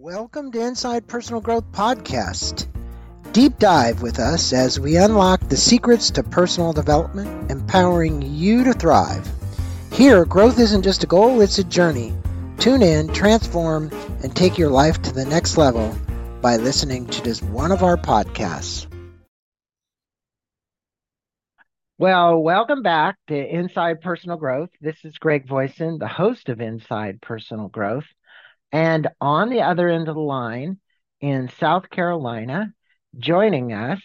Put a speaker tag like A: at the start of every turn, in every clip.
A: Welcome to Inside Personal Growth Podcast. Deep dive with us as we unlock the secrets to personal development, empowering you to thrive. Here, growth isn't just a goal, it's a journey. Tune in, transform, and take your life to the next level by listening to just one of our podcasts. Well, welcome back to Inside Personal Growth. This is Greg Voisin, the host of Inside Personal Growth. And on the other end of the line in South Carolina, joining us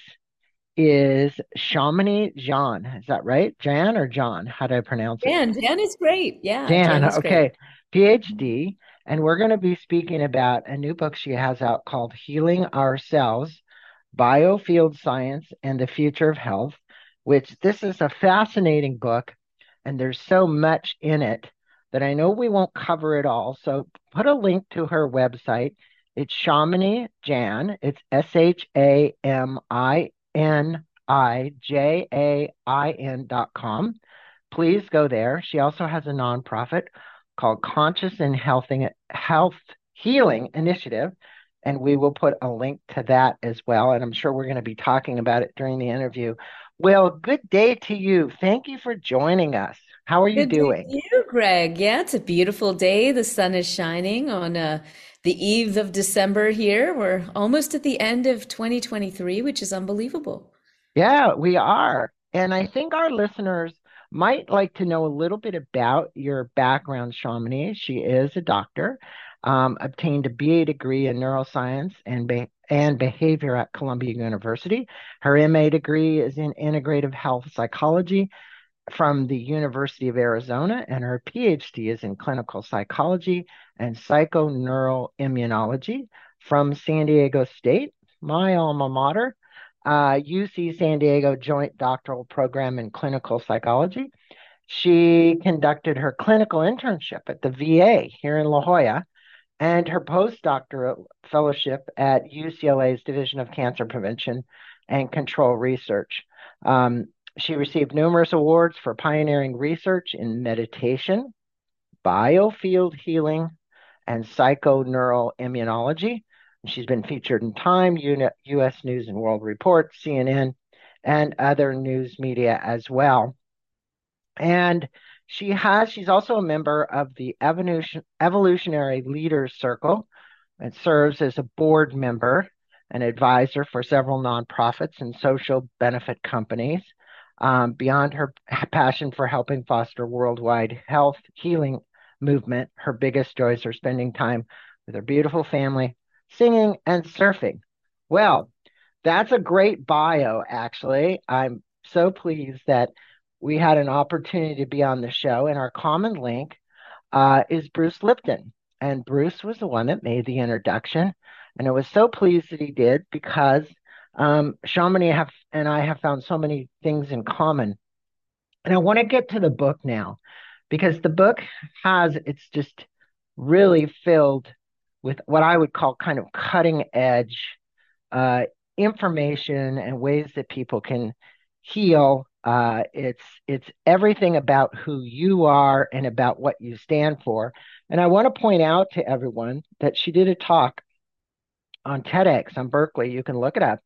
A: is Shamini Jain. Is that right? Jan or John? How do I pronounce it?
B: Jan. Jan is great. Yeah.
A: Jan. okay. Great. PhD. And we're going to be speaking about a new book she has out called Healing Ourselves Biofield Science and the Future of Health, which this is a fascinating book. And there's so much in it that I know we won't cover it all. So put a link to her website. It's Shamini Jain. It's S H A M I N I J A I N dot com. Please go there. She also has a nonprofit called Conscious and Healthing, Health Healing Initiative. And we will put a link to that as well. And I'm sure we're going to be talking about it during the interview. Well, good day to you. Thank you for joining us. How are you
B: Good
A: doing?
B: you, Greg. Yeah, it's a beautiful day. The sun is shining on uh, the eve of December here. We're almost at the end of 2023, which is unbelievable.
A: Yeah, we are. And I think our listeners might like to know a little bit about your background, Shamini. She is a doctor, um, obtained a BA degree in neuroscience and be- and behavior at Columbia University. Her MA degree is in integrative health psychology from the University of Arizona, and her PhD is in clinical psychology and psychoneuroimmunology from San Diego State, my alma mater, uh, UC San Diego Joint Doctoral Program in Clinical Psychology. She conducted her clinical internship at the VA here in La Jolla and her postdoctoral fellowship at UCLA's Division of Cancer Prevention and Control Research. Um, she received numerous awards for pioneering research in meditation, biofield healing, and psychoneuroimmunology. She's been featured in Time, U.S. News and World Report, CNN, and other news media as well. And she has, she's also a member of the Evolution, Evolutionary Leaders Circle and serves as a board member and advisor for several nonprofits and social benefit companies. Um, beyond her passion for helping foster worldwide health healing movement, her biggest joys are spending time with her beautiful family, singing, and surfing. Well, that's a great bio, actually. I'm so pleased that we had an opportunity to be on the show, and our common link uh, is Bruce Lipton. And Bruce was the one that made the introduction. And I was so pleased that he did because um, Shamini have and I have found so many things in common. And I want to get to the book now because the book has it's just really filled with what I would call kind of cutting edge uh, information and ways that people can heal. Uh, it's it's everything about who you are and about what you stand for. And I want to point out to everyone that she did a talk on TEDx on Berkeley. You can look it up.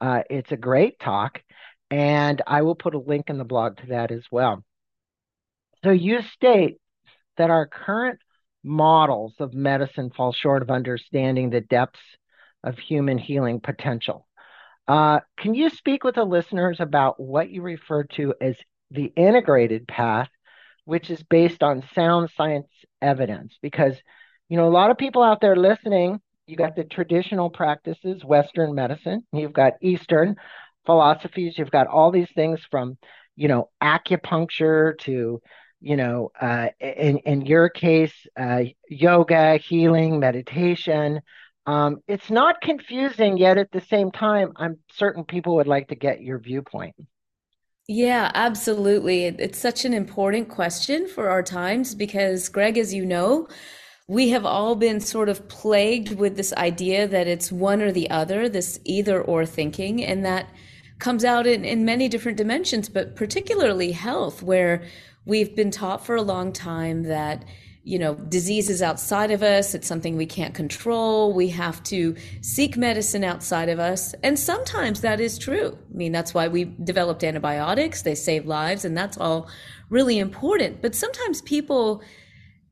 A: Uh, it's a great talk, and I will put a link in the blog to that as well. So you state that our current models of medicine fall short of understanding the depths of human healing potential. Uh, can you speak with the listeners about what you refer to as the integrated path, which is based on sound science evidence? Because, you know, a lot of people out there listening you got the traditional practices, Western medicine, you've got Eastern philosophies, you've got all these things from, you know, acupuncture to, you know, uh, in, in your case, uh, yoga, healing, meditation. Um, it's not confusing, yet at the same time, I'm certain people would like to get your viewpoint.
B: Yeah, absolutely. It's such an important question for our times because, Greg, as you know, we have all been sort of plagued with this idea that it's one or the other, this either or thinking, and that comes out in, in many different dimensions, but particularly health, where we've been taught for a long time that you know, disease is outside of us. It's something we can't control. We have to seek medicine outside of us. And sometimes that is true. I mean, that's why we developed antibiotics. They save lives, and that's all really important. But sometimes people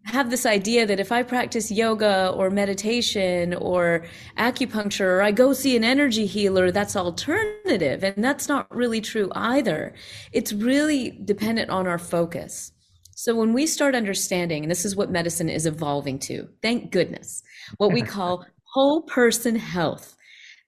B: have this idea that if I practice yoga or meditation or acupuncture or I go see an energy healer, that's alternative. And that's not really true either. It's really dependent on our focus. So when we start understanding, and this is what medicine is evolving to, thank goodness, what we call whole person health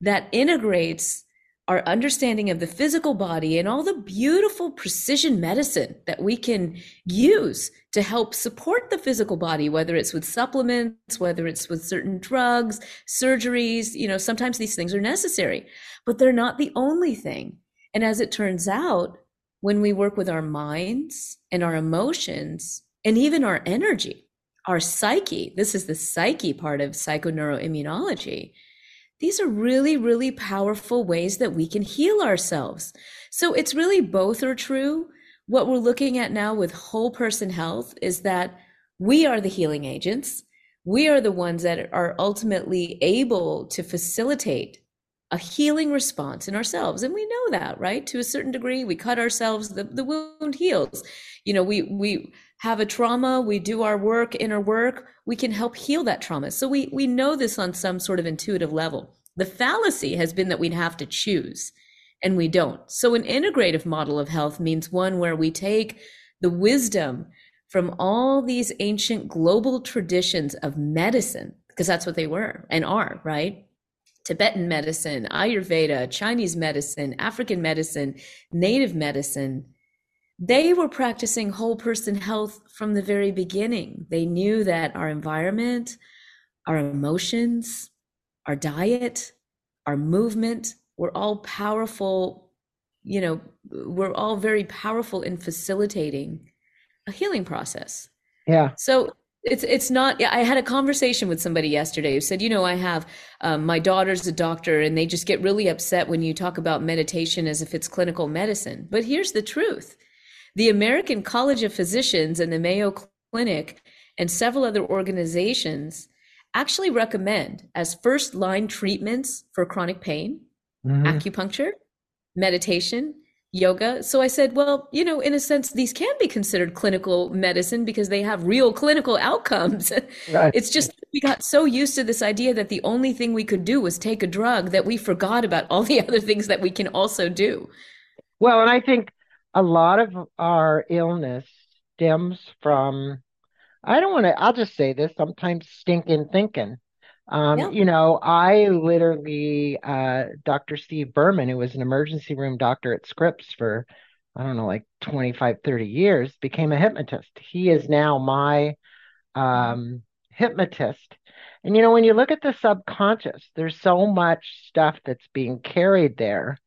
B: that integrates our understanding of the physical body and all the beautiful precision medicine that we can use to help support the physical body, whether it's with supplements, whether it's with certain drugs, surgeries, you know, sometimes these things are necessary, but they're not the only thing. And as it turns out, when we work with our minds and our emotions and even our energy, our psyche, this is the psyche part of psychoneuroimmunology. These are really, really powerful ways that we can heal ourselves. So it's really both are true. What we're looking at now with whole person health is that we are the healing agents. We are the ones that are ultimately able to facilitate a healing response in ourselves. And we know that right? To a certain degree we cut ourselves the, the wound heals. You know we we have a trauma we do our work inner work we can help heal that trauma. So we we know this on some sort of intuitive level. The fallacy has been that we'd have to choose and we don't. So an integrative model of health means one where we take the wisdom from all these ancient global traditions of medicine because that's what they were and are right Tibetan medicine, Ayurveda, Chinese medicine, African medicine, native medicine, they were practicing whole person health from the very beginning. They knew that our environment, our emotions, our diet, our movement were all powerful, you know, we're all very powerful in facilitating a healing process.
A: Yeah.
B: So it's it's not i had a conversation with somebody yesterday who said you know i have um, my daughter's a doctor and they just get really upset when you talk about meditation as if it's clinical medicine but here's the truth the american college of physicians and the mayo clinic and several other organizations actually recommend as first line treatments for chronic pain mm-hmm. acupuncture meditation yoga. So I said, well, you know, in a sense, these can be considered clinical medicine because they have real clinical outcomes. Right. It's just we got so used to this idea that the only thing we could do was take a drug that we forgot about all the other things that we can also do.
A: Well, and I think a lot of our illness stems from, I don't want to, I'll just say this, sometimes stinking thinking. Um, yeah. You know, I literally, uh, Dr. Steve Berman, who was an emergency room doctor at Scripps for, I don't know, like 25, 30 years, became a hypnotist. He is now my um, hypnotist. And, you know, when you look at the subconscious, there's so much stuff that's being carried there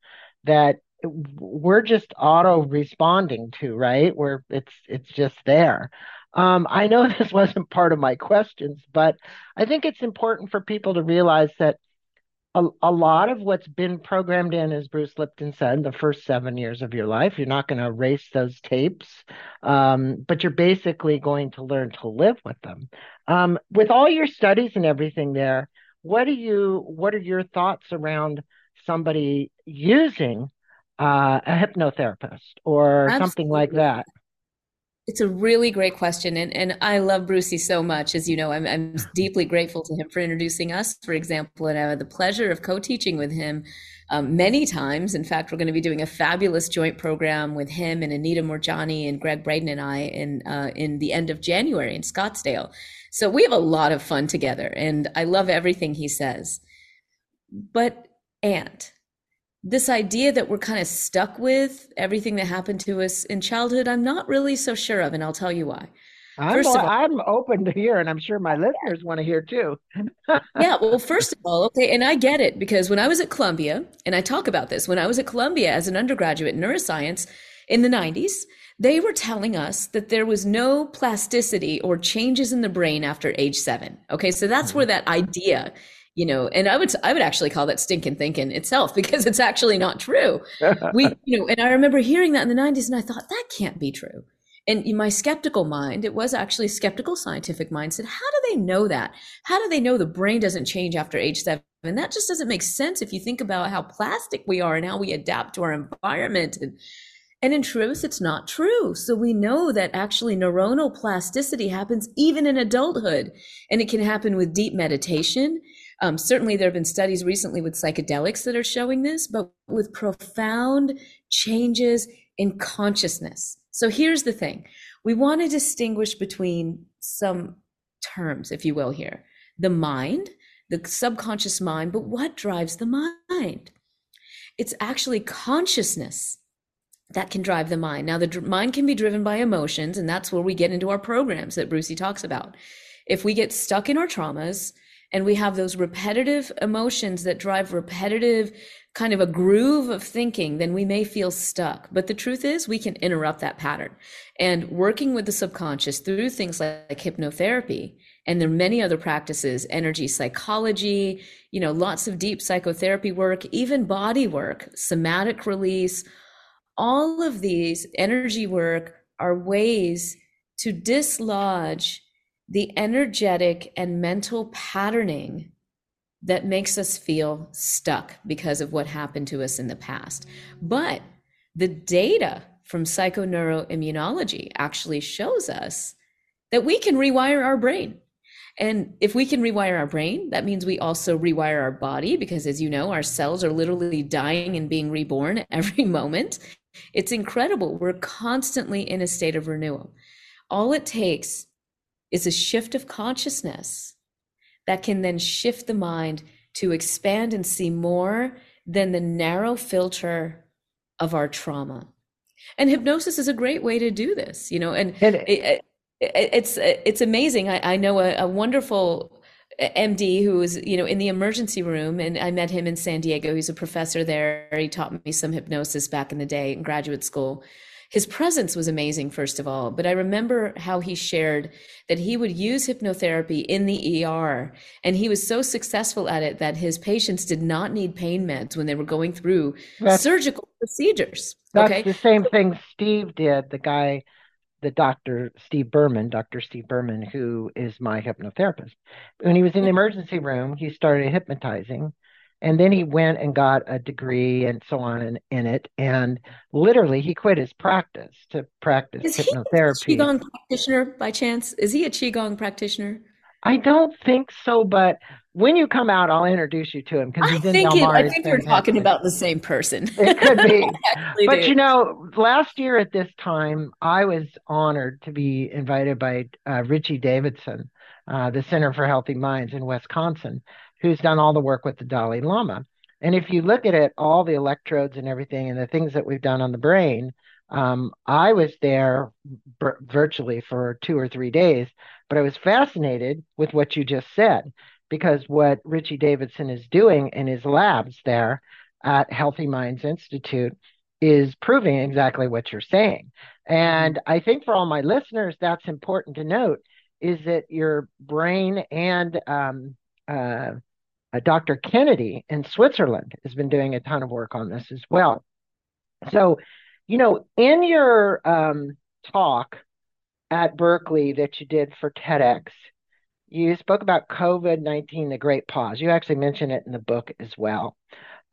A: that we're just auto responding to, right? Where it's it's just there. Um, I know this wasn't part of my questions, but I think it's important for people to realize that a, a lot of what's been programmed in, as Bruce Lipton said, the first seven years of your life, you're not going to erase those tapes, um, but you're basically going to learn to live with them. Um, with all your studies and everything there, what do you what are your thoughts around somebody using uh, a hypnotherapist or Absolutely. something like that?
B: It's a really great question. And, and I love Brucey so much. As you know, I'm, I'm deeply grateful to him for introducing us, for example. And I had the pleasure of co teaching with him um, many times. In fact, we're going to be doing a fabulous joint program with him and Anita Moorjani and Gregg Braden and I in, uh, in the end of January in Scottsdale. So we have a lot of fun together. And I love everything he says. But, and this idea that we're kind of stuck with everything that happened to us in childhood, I'm not really so sure of, and I'll tell you why.
A: I'm, first of all, I'm open to hear, and I'm sure my listeners want to hear too.
B: yeah, well, first of all, okay, and I get it because when I was at Columbia, and I talk about this, when I was at Columbia as an undergraduate in neuroscience in the 90s, they were telling us that there was no plasticity or changes in the brain after age seven. Okay, so that's mm-hmm. where that idea you know and i would i would actually call that stinking thinking itself because it's actually not true we you know and i remember hearing that in the 90s and i thought that can't be true And in my skeptical mind, it was actually skeptical scientific mind said, how do they know that? How do they know the brain doesn't change after age seven? And that just doesn't make sense if you think about how plastic we are and how we adapt to our environment. And, and in truth, it's not true. So we know that actually neuronal plasticity happens even in adulthood. And it can happen with deep meditation. Um, certainly, there have been studies recently with psychedelics that are showing this, but with profound changes in consciousness. So here's the thing we want to distinguish between some terms, if you will, here the mind, the subconscious mind, but what drives the mind? It's actually consciousness that can drive the mind. Now, the mind can be driven by emotions, and that's where we get into our programs that Brucey talks about. If we get stuck in our traumas and we have those repetitive emotions that drive repetitive kind of a groove of thinking, then we may feel stuck. But the truth is, we can interrupt that pattern. And working with the subconscious through things like, like hypnotherapy, and there are many other practices, energy psychology, you know, lots of deep psychotherapy work, even body work, somatic release, all of these energy work are ways to dislodge the energetic and mental patterning that makes us feel stuck because of what happened to us in the past. But the data from psychoneuroimmunology actually shows us that we can rewire our brain. And if we can rewire our brain, that means we also rewire our body because, as you know, our cells are literally dying and being reborn every moment. It's incredible. We're constantly in a state of renewal. All it takes is a shift of consciousness that can then shift the mind to expand and see more than the narrow filter of our trauma. And hypnosis is a great way to do this, you know, and it, it, it, it's it's amazing. I, I know a, a wonderful MD who was, you know, in the emergency room, and I met him in San Diego. He's a professor there. He taught me some hypnosis back in the day in graduate school his presence was amazing, first of all. But I remember how he shared that he would use hypnotherapy in the ER. And he was so successful at it that his patients did not need pain meds when they were going through that's, surgical procedures.
A: That's okay? the same thing Steve did, the guy, the doctor, Steve Berman, Dr. Steve Berman, who is my hypnotherapist. When he was in the emergency room, he started hypnotizing and then he went and got a degree and so on in, in it. And literally he quit his practice to practice is hypnotherapy
B: he a qigong practitioner by chance? Is he a qigong practitioner?
A: I don't think so but when you come out i'll introduce you to him because he's I in think
B: Mar. i think we're talking about the same person.
A: It could be. But do. you know last year at this time i was honored to be invited by uh, richie davidson uh, the center for healthy minds in wisconsin who's done all the work with the Dalai Lama. And if you look at it, all the electrodes and everything and the things that we've done on the brain, um, I was there b- virtually for two or three days, but I was fascinated with what you just said because what Richie Davidson is doing in his labs there at Healthy Minds Institute is proving exactly what you're saying. And I think for all my listeners, that's important to note is that your brain and um, uh, uh, Dr. Kennedy in Switzerland has been doing a ton of work on this as well. So, you know, in your um, talk at Berkeley that you did for TEDx, you spoke about COVID 19, the great pause. You actually mentioned it in the book as well.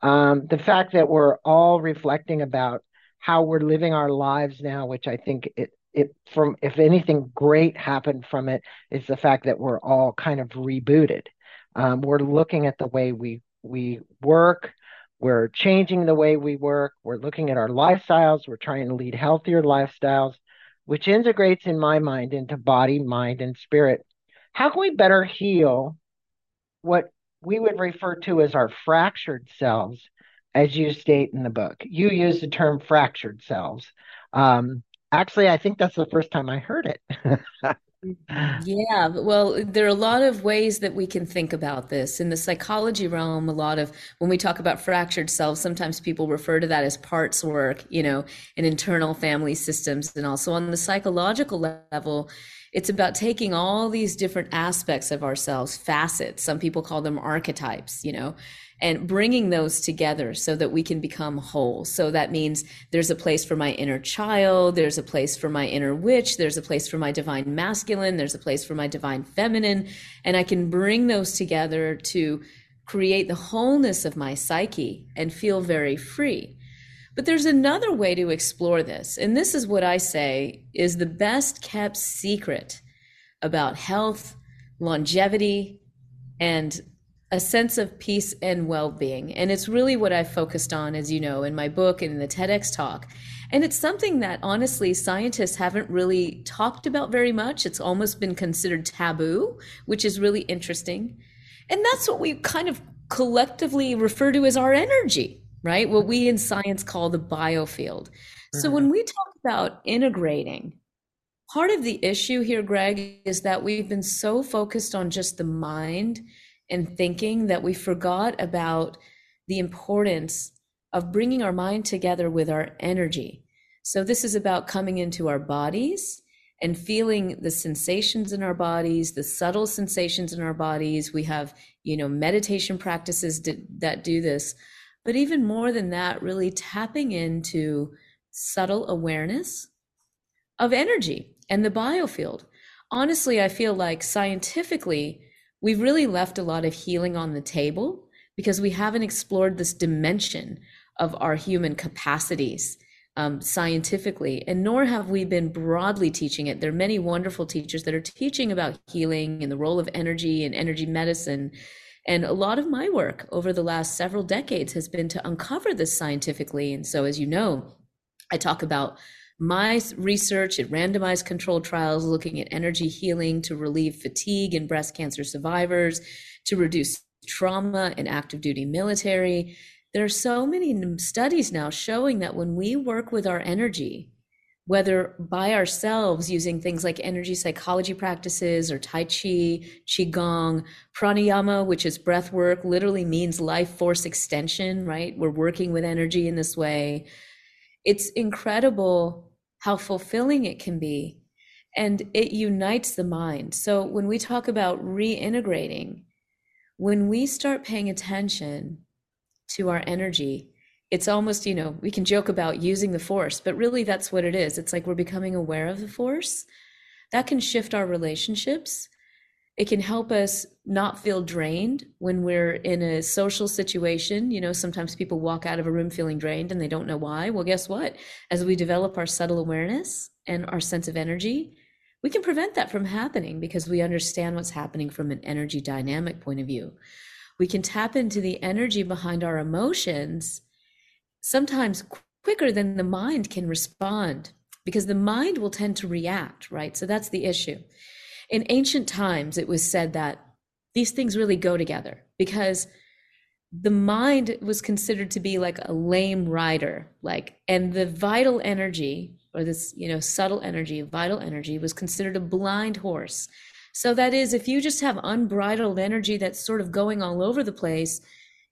A: Um, the fact that we're all reflecting about how we're living our lives now, which I think it, it from if anything great happened from it is the fact that we're all kind of rebooted um, we're looking at the way we we work. We're changing the way we work. We're looking at our lifestyles. We're trying to lead healthier lifestyles, which integrates, in my mind, into body, mind, and spirit. How can we better heal what we would refer to as our fractured selves, as you state in the book? You use the term fractured selves. Um, actually, I think that's the first time I heard it. Mm.
B: Yeah, well, there are a lot of ways that we can think about this. In the psychology realm, a lot of when we talk about fractured selves, sometimes people refer to that as parts work, you know, in internal family systems. And also on the psychological level, It's about taking all these different aspects of ourselves, facets, some people call them archetypes, you know, and bringing those together so that we can become whole. So that means there's a place for my inner child, there's a place for my inner witch, there's a place for my divine masculine, there's a place for my divine feminine, and I can bring those together to create the wholeness of my psyche and feel very free. But there's another way to explore this, and this is what I say is the best kept secret about health, longevity, and a sense of peace and well being. And it's really what I focused on, as you know, in my book and in the TEDx talk. And it's something that honestly scientists haven't really talked about very much. It's almost been considered taboo, which is really interesting. And that's what we kind of collectively refer to as our energy, right? What we in science call the biofield. Mm-hmm. So when we talk about integrating, part of the issue here, Greg, is that we've been so focused on just the mind and thinking that we forgot about the importance of bringing our mind together with our energy. So, this is about coming into our bodies and feeling the sensations in our bodies, the subtle sensations in our bodies. We have, you know, meditation practices that do this. But even more than that, really tapping into subtle awareness of energy and the biofield. Honestly, I feel like scientifically, we've really left a lot of healing on the table because we haven't explored this dimension of our human capacities um, scientifically, and nor have we been broadly teaching it. There are many wonderful teachers that are teaching about healing and the role of energy and energy medicine. And a lot of my work over the last several decades has been to uncover this scientifically. And so, as you know, I talk about my research at randomized controlled trials looking at energy healing to relieve fatigue in breast cancer survivors, to reduce trauma in active duty military. There are so many studies now showing that when we work with our energy, whether by ourselves using things like energy psychology practices or Tai Chi, Qigong, pranayama, which is breath work, literally means life force extension, right? We're working with energy in this way. It's incredible how fulfilling it can be. And it unites the mind. So when we talk about reintegrating, when we start paying attention to our energy, it's almost, you know, we can joke about using the force, but really that's what it is. It's like we're becoming aware of the force. That can shift our relationships. It can help us not feel drained when we're in a social situation. You know, sometimes people walk out of a room feeling drained and they don't know why. Well, guess what? As we develop our subtle awareness and our sense of energy, we can prevent that from happening because we understand what's happening from an energy dynamic point of view. We can tap into the energy behind our emotions sometimes quicker than the mind can respond because the mind will tend to react, right? So that's the issue in ancient times, it was said that these things really go together because the mind was considered to be like a lame rider, like, and the vital energy or this, you know, subtle energy, vital energy was considered a blind horse. So that is, if you just have unbridled energy that's sort of going all over the place,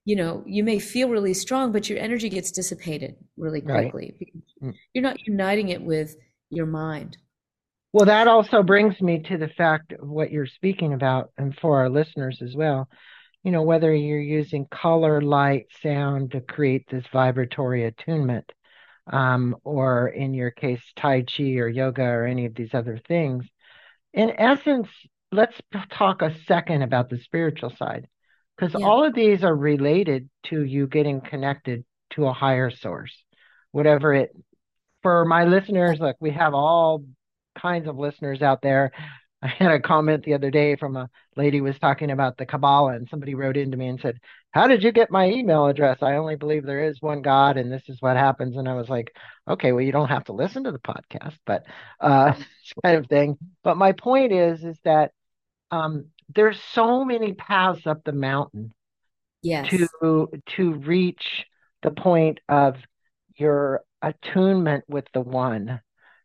B: you know, you may feel really strong, but your energy gets dissipated really quickly. Right. Mm. You're not uniting it with your mind.
A: Well, that also brings me to the fact of what you're speaking about, and for our listeners as well. You know, whether you're using color, light, sound to create this vibratory attunement, um, or in your case, Tai Chi or yoga or any of these other things. In essence, let's talk a second about the spiritual side, because yeah. all of these are related to you getting connected to a higher source, whatever it. For my listeners, look, we have all kinds of listeners out there. I had a comment the other day from a lady was talking about the Kabbalah, and somebody wrote into me and said, "How did you get my email address? I only believe there is one God, and this is what happens." And I was like, "Okay, well, you don't have to listen to the podcast, but uh, kind of thing." But my point is, is that um, there's so many paths up the mountain
B: yes.
A: to to reach the point of your attunement with the one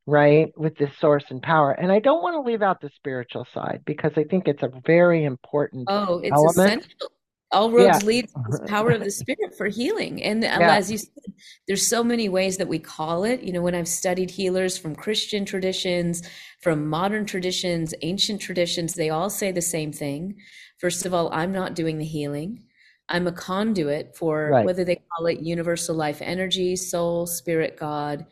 A: right with this source and power and i don't want to leave out the spiritual side because i think it's a very important
B: oh it's element. essential all roads yeah. lead to the power of the spirit for healing and yeah. as you said there's so many ways that we call it you know when i've studied healers from christian traditions from modern traditions ancient traditions they all say the same thing first of all i'm not doing the healing i'm a conduit for right. whether they call it universal life energy soul spirit god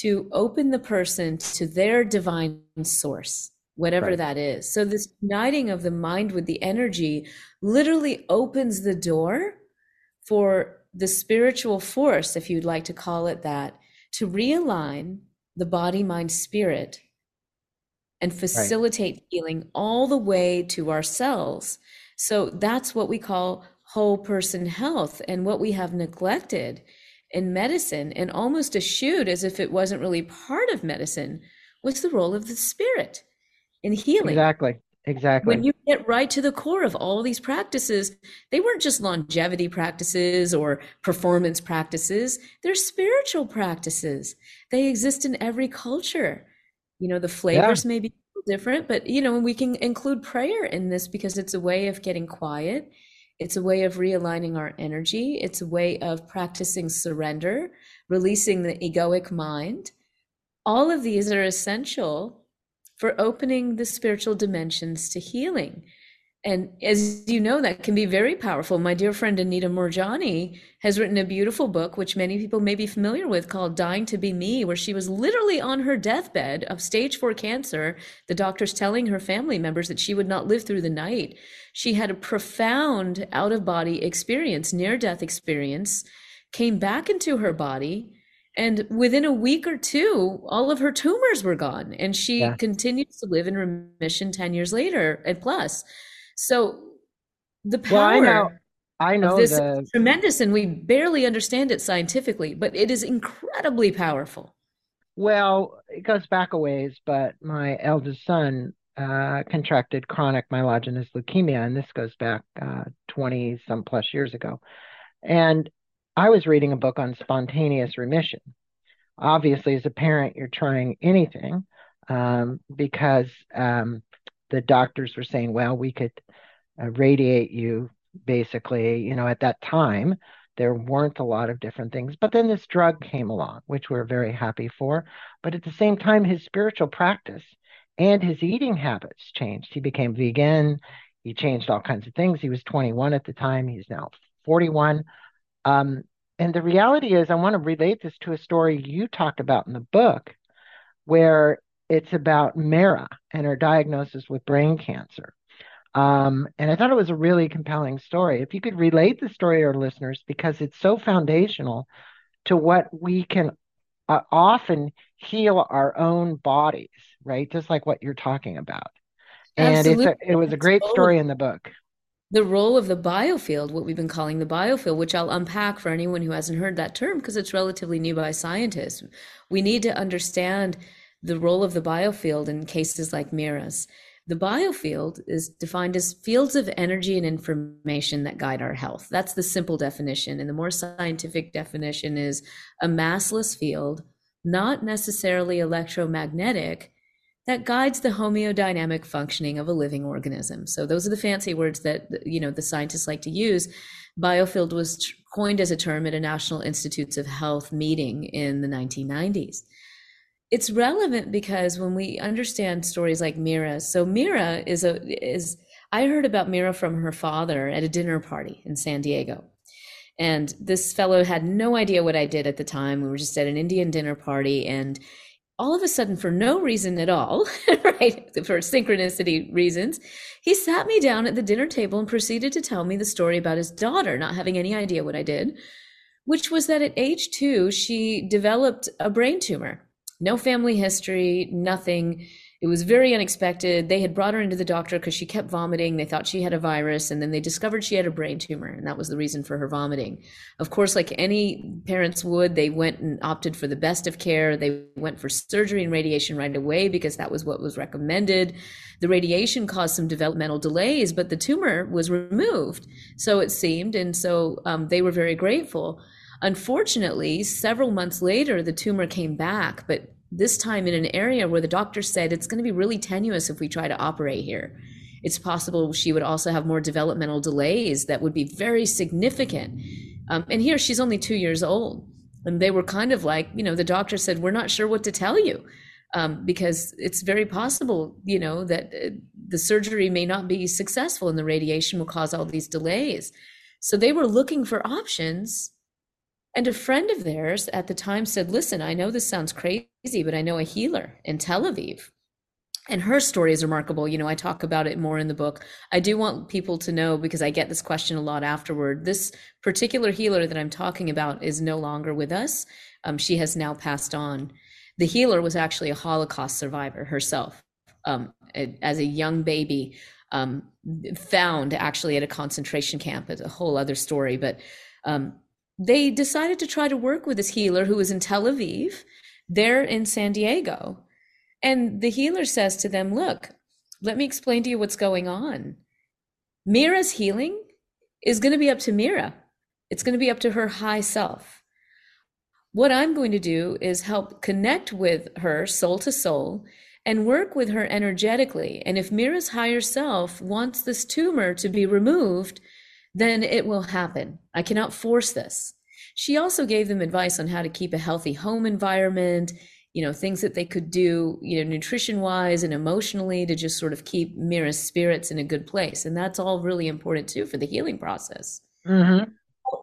B: to open the person to their divine source whatever right. that is. So this uniting of the mind with the energy literally opens the door for the spiritual force, if you'd like to call it that, to realign the body, mind, spirit and facilitate right. healing all the way to ourselves. So that's what we call whole person health. And what we have neglected in medicine and almost eschewed as if it wasn't really part of medicine was the role of the spirit in healing.
A: Exactly. Exactly.
B: When you get right to the core of all these practices, they weren't just longevity practices or performance practices, they're spiritual practices. They exist in every culture. You know, the flavors yeah. may be different, but you know, we can include prayer in this because it's a way of getting quiet. It's a way of realigning our energy. It's a way of practicing surrender, releasing the egoic mind. All of these are essential for opening the spiritual dimensions to healing. And as you know, that can be very powerful. My dear friend Anita Moorjani has written a beautiful book, which many people may be familiar with, called Dying to Be Me, where she was literally on her deathbed of stage four cancer. The doctors telling her family members that she would not live through the night. She had a profound out of body experience, near death experience, came back into her body and within a week or two, all of her tumors were gone. And she yeah. continues to live in remission 10 years later and plus. So the power well, I know, I know this the... is tremendous, and we barely understand it scientifically, but it is incredibly powerful.
A: Well, it goes back a ways, but my eldest son uh, contracted chronic myelogenous leukemia, and this goes back 20 uh, some plus years ago. And I was reading a book on spontaneous remission. Obviously, as a parent, you're trying anything um, because um, the doctors were saying, well, we could uh, radiate you basically, you know, at that time. There weren't a lot of different things. But then this drug came along, which we're very happy for. But at the same time, his spiritual practice and his eating habits changed. He became vegan. He changed all kinds of things. He was 21 at the time. He's now 41. Um, and the reality is, I want to relate this to a story you talked about in the book, where it's about Mara and her diagnosis with brain cancer. Um, and I thought it was a really compelling story. If you could relate the story to our listeners, because it's so foundational to what we can uh, often heal our own bodies, right? Just like what you're talking about. And it's a, it was a great story in the book
B: the role of the biofield, what we've been calling the biofield, which I'll unpack for anyone who hasn't heard that term because it's relatively new by scientists. We need to understand the role of the biofield in cases like Mira's. The biofield is defined as fields of energy and information that guide our health. That's the simple definition. And the more scientific definition is a massless field, not necessarily electromagnetic, that guides the homeodynamic functioning of a living organism. So those are the fancy words that you know the scientists like to use. Biofield was coined as a term at a National Institutes of Health meeting in the 1990s. It's relevant because when we understand stories like Mira, so Mira is a is I heard about Mira from her father at a dinner party in San Diego. And this fellow had no idea what I did at the time. We were just at an Indian dinner party and all of a sudden, for no reason at all, right, for synchronicity reasons, he sat me down at the dinner table and proceeded to tell me the story about his daughter, not having any idea what I did, which was that at age two, she developed a brain tumor. No family history, nothing. It was very unexpected. They had brought her into the doctor because she kept vomiting. They thought she had a virus, and then they discovered she had a brain tumor, and that was the reason for her vomiting. Of course, like any parents would, they went and opted for the best of care. They went for surgery and radiation right away because that was what was recommended. The radiation caused some developmental delays, but the tumor was removed, so it seemed, and so um, they were very grateful. Unfortunately, several months later, the tumor came back, but this time in an area where the doctor said it's going to be really tenuous if we try to operate here. It's possible she would also have more developmental delays that would be very significant. Um, and here she's only two years old. And they were kind of like, you know, the doctor said, We're not sure what to tell you um, because it's very possible, you know, that uh, the surgery may not be successful and the radiation will cause all these delays. So they were looking for options. And a friend of theirs at the time said, Listen, I know this sounds crazy, but I know a healer in Tel Aviv and her story is remarkable. You know, I talk about it more in the book. I do want people to know because I get this question a lot afterward. This particular healer that I'm talking about is no longer with us. Um, she has now passed on. The healer was actually a Holocaust survivor herself. Um, as a young baby, um, found actually at a concentration camp. It's a whole other story, but um, they decided to try to work with this healer who was in Tel Aviv. They're in San Diego and the healer says to them, Look, let me explain to you what's going on. Mira's healing is going to be up to Mira, it's going to be up to her high self. What I'm going to do is help connect with her soul to soul and work with her energetically. And if Mira's higher self wants this tumor to be removed, then it will happen. I cannot force this. She also gave them advice on how to keep a healthy home environment you know things that they could do you know nutrition wise and emotionally to just sort of keep mira's spirits in a good place and that's all really important too for the healing process mm-hmm.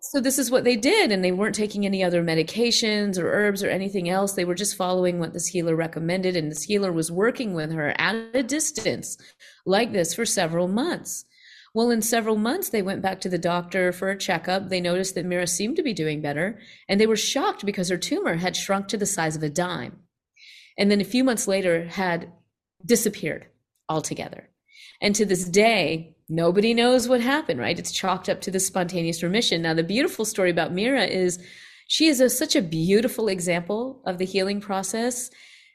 B: so this is what they did and they weren't taking any other medications or herbs or anything else they were just following what this healer recommended and this healer was working with her at a distance like this for several months well, in several months, they went back to the doctor for a checkup. They noticed that Mira seemed to be doing better, and they were shocked because her tumor had shrunk to the size of a dime and then a few months later had disappeared altogether. And to this day, nobody knows what happened, right? It's chalked up to the spontaneous remission. Now, the beautiful story about Mira is she is a, such a beautiful example of the healing process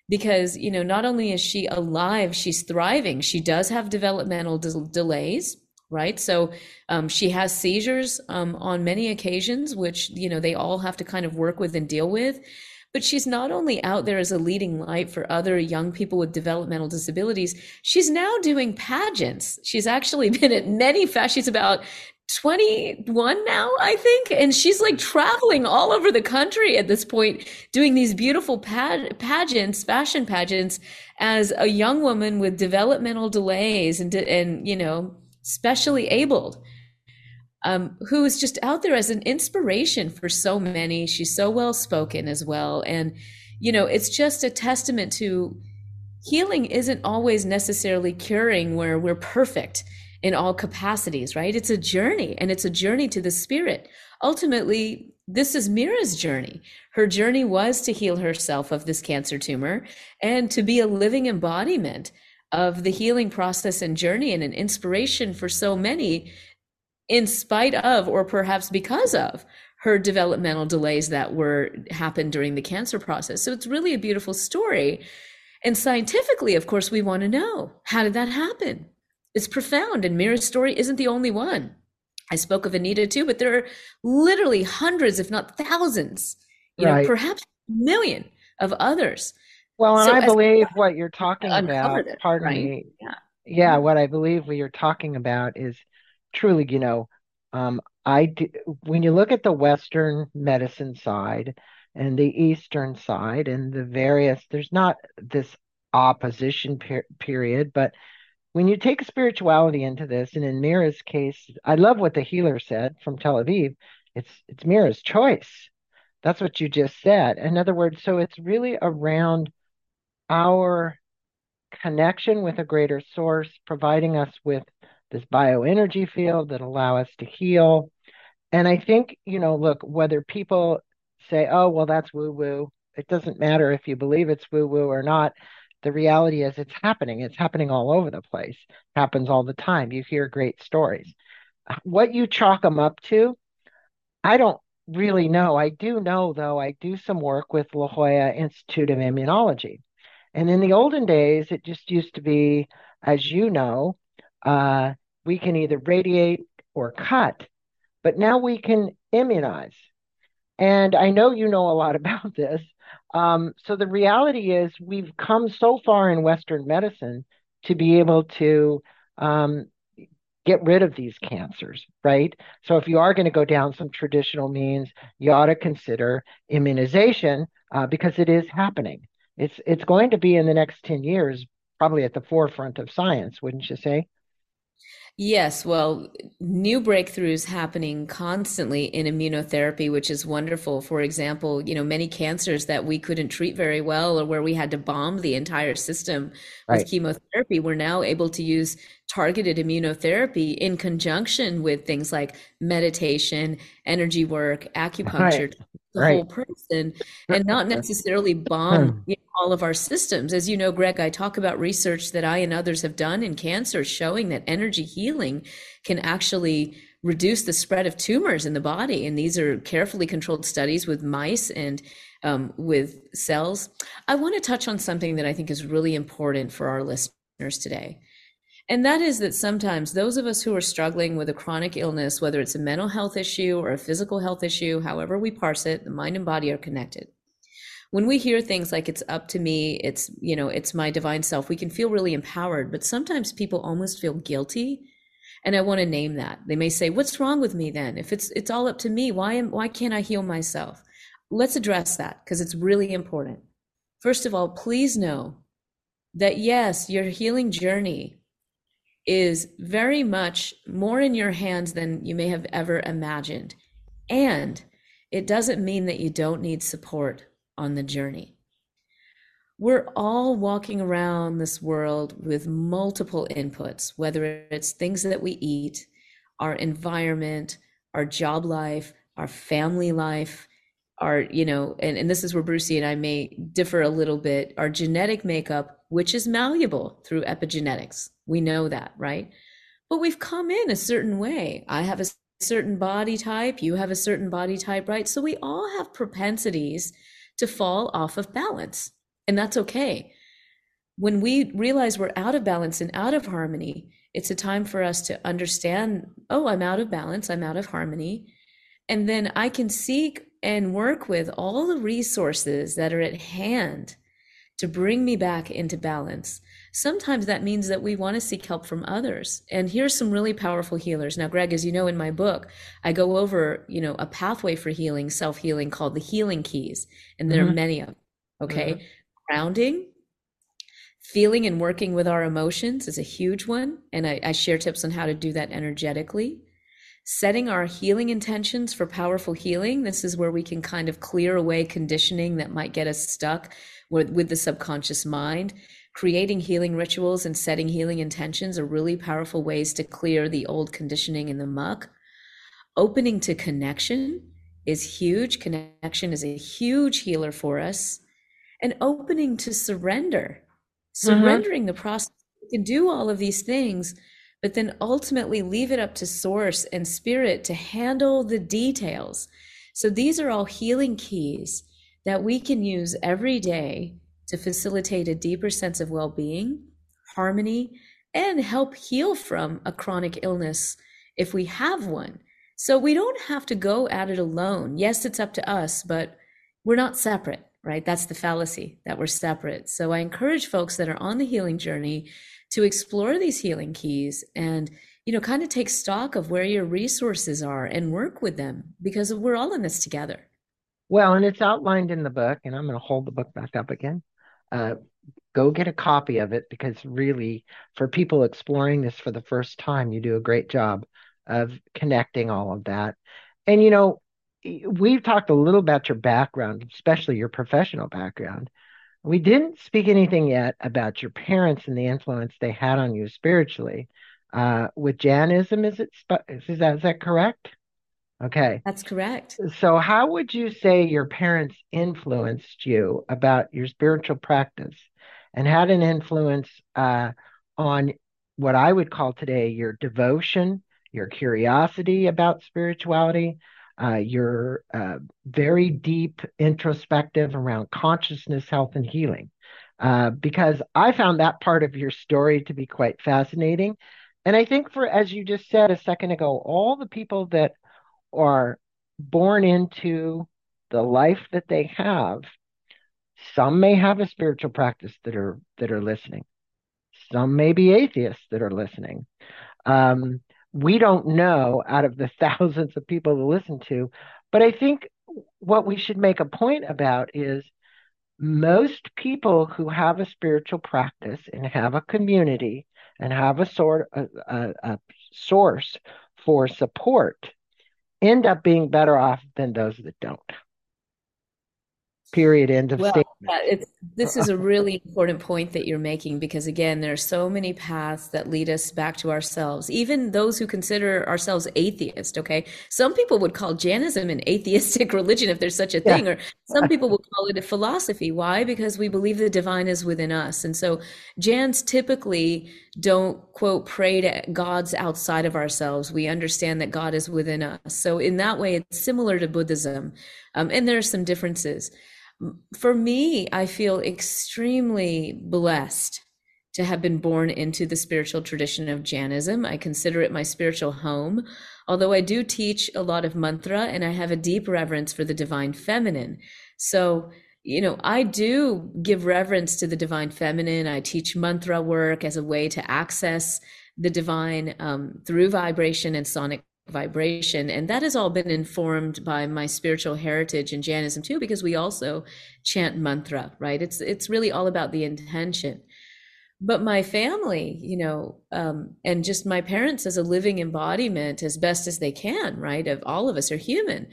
B: because, you know, not only is she alive, she's thriving. She does have developmental de- delays, right? So um, she has seizures um, on many occasions, which, you know, they all have to kind of work with and deal with but she's not only out there as a leading light for other young people with developmental disabilities, she's now doing pageants. She's actually been at many fashions. She's about 21 now, I think. And she's like traveling all over the country at this point, doing these beautiful pageants, fashion pageants, as a young woman with developmental delays and, and, you know, specially abled um, who is just out there as an inspiration for so many. She's so well spoken as well. And, you know, it's just a testament to healing isn't always necessarily curing where we're perfect in all capacities, right? It's a journey and it's a journey to the spirit. Ultimately, this is Mira's journey. Her journey was to heal herself of this cancer tumor and to be a living embodiment of the healing process and journey and an inspiration for so many in spite of or perhaps because of her developmental delays that were happened during the cancer process. So it's really a beautiful story. And scientifically, of course, we want to know how did that happen? It's profound, and Mira's story isn't the only one. I spoke of Anita too, but there are literally hundreds, if not thousands, you right. know, perhaps a million of others.
A: Well, and so I believe what you're talking about, it, pardon right? me. Yeah. Yeah, what I believe what you're talking about is truly, you know, um, I do, when you look at the Western medicine side and the Eastern side and the various, there's not this opposition per- period, but when you take spirituality into this, and in Mira's case, I love what the healer said from Tel Aviv. It's it's Mira's choice. That's what you just said. In other words, so it's really around our connection with a greater source, providing us with this bioenergy field that allow us to heal. And I think, you know, look, whether people say, oh, well, that's woo woo, it doesn't matter if you believe it's woo woo or not. The reality is it's happening. It's happening all over the place. happens all the time. You hear great stories. What you chalk them up to, I don't really know. I do know, though, I do some work with La Jolla Institute of Immunology. And in the olden days, it just used to be, as you know, uh, we can either radiate or cut, but now we can immunize. And I know you know a lot about this. Um, so the reality is, we've come so far in Western medicine to be able to um, get rid of these cancers, right? So if you are going to go down some traditional means, you ought to consider immunization uh, because it is happening. It's it's going to be in the next 10 years probably at the forefront of science, wouldn't you say?
B: Yes, well, new breakthroughs happening constantly in immunotherapy, which is wonderful. For example, you know, many cancers that we couldn't treat very well or where we had to bomb the entire system with chemotherapy, we're now able to use targeted immunotherapy in conjunction with things like meditation, energy work, acupuncture, right. the right. whole person, and not necessarily bomb hmm. you know, all of our systems. As you know, Greg, I talk about research that I and others have done in cancer showing that energy healing can actually reduce the spread of tumors in the body. And these are carefully controlled studies with mice and um, with cells. I want to touch on something that I think is really important for our listeners today. And that is that sometimes those of us who are struggling with a chronic illness, whether it's a mental health issue or a physical health issue, however we parse it, the mind and body are connected. When we hear things like it's up to me, it's, you know, it's my divine self, we can feel really empowered, but sometimes people almost feel guilty. And I want to name that. They may say, "What's wrong with me then? If it's it's all up to me, why am why can't I heal myself?" Let's address that because it's really important. First of all, please know that yes, your healing journey is very much more in your hands than you may have ever imagined. And it doesn't mean that you don't need support on the journey. We're all walking around this world with multiple inputs, whether it's things that we eat, our environment, our job life, our family life, our, you know, and, and this is where Brucey and I may differ a little bit, our genetic makeup, which is malleable through epigenetics. We know that, right? But we've come in a certain way. I have a certain body type, you have a certain body type, right? So we all have propensities to fall off of balance, and that's okay. When we realize we're out of balance and out of harmony, it's a time for us to understand oh, I'm out of balance, I'm out of harmony. And then I can seek and work with all the resources that are at hand to bring me back into balance. Sometimes that means that we want to seek help from others. And here's some really powerful healers. Now, Greg, as you know in my book, I go over, you know, a pathway for healing, self-healing called the healing keys. And there mm-hmm. are many of them. Okay. Mm-hmm. Grounding, feeling and working with our emotions is a huge one. And I, I share tips on how to do that energetically setting our healing intentions for powerful healing. This is where we can kind of clear away conditioning that might get us stuck with, with the subconscious mind. Creating healing rituals and setting healing intentions are really powerful ways to clear the old conditioning in the muck. Opening to connection is huge. Connection is a huge healer for us. And opening to surrender, mm-hmm. surrendering mm-hmm. the process. We can do all of these things but then ultimately leave it up to source and spirit to handle the details. So these are all healing keys that we can use every day to facilitate a deeper sense of well being, harmony, and help heal from a chronic illness if we have one. So we don't have to go at it alone. Yes, it's up to us, but we're not separate, right? That's the fallacy that we're separate. So I encourage folks that are on the healing journey to explore these healing keys and you know kind of take stock of where your resources are and work with them because we're all in this together
A: well and it's outlined in the book and i'm going to hold the book back up again uh, go get a copy of it because really for people exploring this for the first time you do a great job of connecting all of that and you know we've talked a little about your background especially your professional background we didn't speak anything yet about your parents and the influence they had on you spiritually. Uh, with Jainism, is it is that is that correct? Okay,
B: that's correct.
A: So, how would you say your parents influenced you about your spiritual practice, and had an influence uh, on what I would call today your devotion, your curiosity about spirituality, uh, your uh, very deep introspective around consciousness, health, and healing. Uh, because I found that part of your story to be quite fascinating. And I think, for as you just said a second ago, all the people that are born into the life that they have, some may have a spiritual practice that are that are listening. some may be atheists that are listening. Um, we don't know out of the thousands of people to listen to, but I think what we should make a point about is most people who have a spiritual practice and have a community and have a sort a, a, a source for support end up being better off than those that don't. Period. End of
B: Well,
A: statement.
B: this is a really important point that you're making because again, there are so many paths that lead us back to ourselves. Even those who consider ourselves atheist, okay? Some people would call Jainism an atheistic religion if there's such a
A: Yeah.
B: thing, or some people will call it a philosophy. Why? Because we believe the divine is within us. And so Jains typically don't quote pray to gods outside of ourselves. We understand that God is within us. So in that way, it's similar to Buddhism. Um, and there are some differences for me, I feel extremely blessed to have been born into the spiritual tradition of Jainism. I consider it my spiritual home, although I do teach a lot of mantra and I have a deep reverence for the divine feminine. So, you know, I do give reverence to the divine feminine. I teach mantra work as a way to access the divine um, through vibration and sonic vibration. And that has all been informed by my spiritual heritage in Jainism too, because we also chant mantra, right? It's it's really all about the intention. But my family, you know, um, and just my parents as a living embodiment as best as they can, right? Of all of us are human,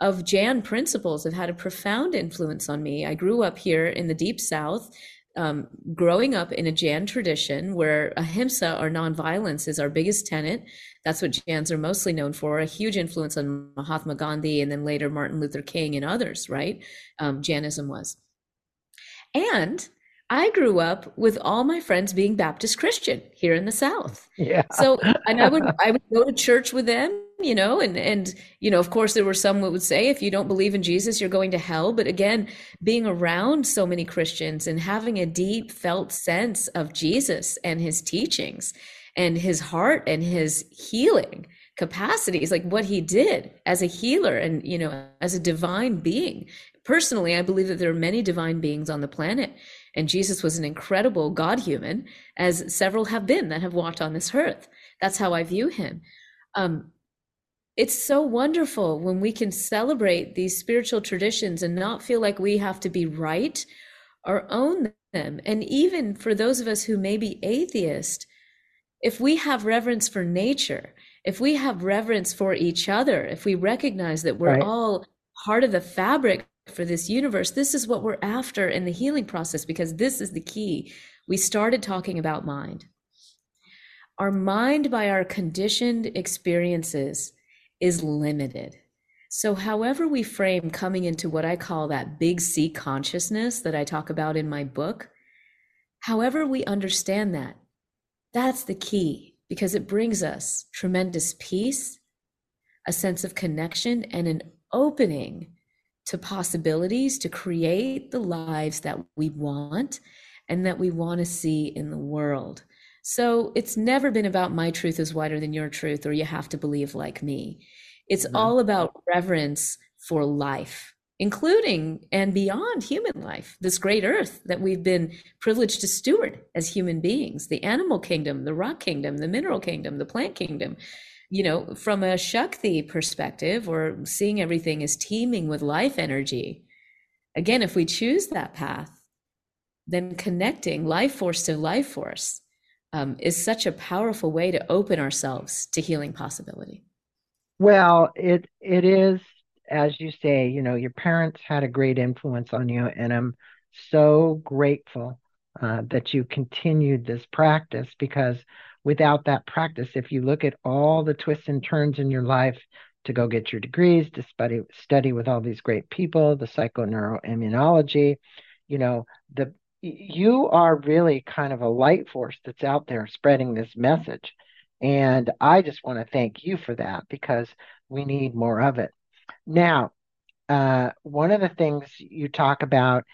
B: of Jain principles have had a profound influence on me. I grew up here in the deep south um, growing up in a Jain tradition where ahimsa or nonviolence is our biggest tenet. That's what Jains are mostly known for, a huge influence on Mahatma Gandhi and then later Martin Luther King and others, right? Um, Jainism was. And I grew up with all my friends being Baptist Christian here in the South.
A: Yeah.
B: So, and I would I would go to church with them, you know, and and you know, of course, there were some that would say, if you don't believe in Jesus, you're going to hell. But again, being around so many Christians and having a deep felt sense of Jesus and his teachings and his heart and his healing capacities, like what he did as a healer and you know, as a divine being. Personally, I believe that there are many divine beings on the planet and Jesus was an incredible God human, as several have been that have walked on this earth. That's how I view him. Um, it's so wonderful when we can celebrate these spiritual traditions and not feel like we have to be right or own them. And even for those of us who may be atheist, if we have reverence for nature, if we have reverence for each other, if we recognize that we're
A: Right.
B: all part of the fabric for this universe, this is what we're after in the healing process because this is the key. We started talking about mind. Our mind, by our conditioned experiences, is limited. So, however, we frame coming into what I call that big C consciousness that I talk about in my book, however, we understand that, that's the key because it brings us tremendous peace, a sense of connection, and an opening to possibilities to create the lives that we want and that we want to see in the world. So it's never been about my truth is wider than your truth or you have to believe like me. It's
A: Mhm.
B: all about reverence for life, including and beyond human life, this great earth that we've been privileged to steward as human beings, the animal kingdom, the rock kingdom, the mineral kingdom, the plant kingdom you know, from a Shakti perspective, or seeing everything as teeming with life energy, again, if we choose that path, then connecting life force to life force um, is such a powerful way to open ourselves to healing possibility.
A: Well, it it is, as you say, you know, your parents had a great influence on you, and I'm so grateful uh, that you continued this practice because without that practice, if you look at all the twists and turns in your life to go get your degrees, to study study with all these great people, the psychoneuroimmunology, you know, the you are really kind of a light force that's out there spreading this message. And I just want to thank you for that because we need more of it. Now, uh, one of the things you talk about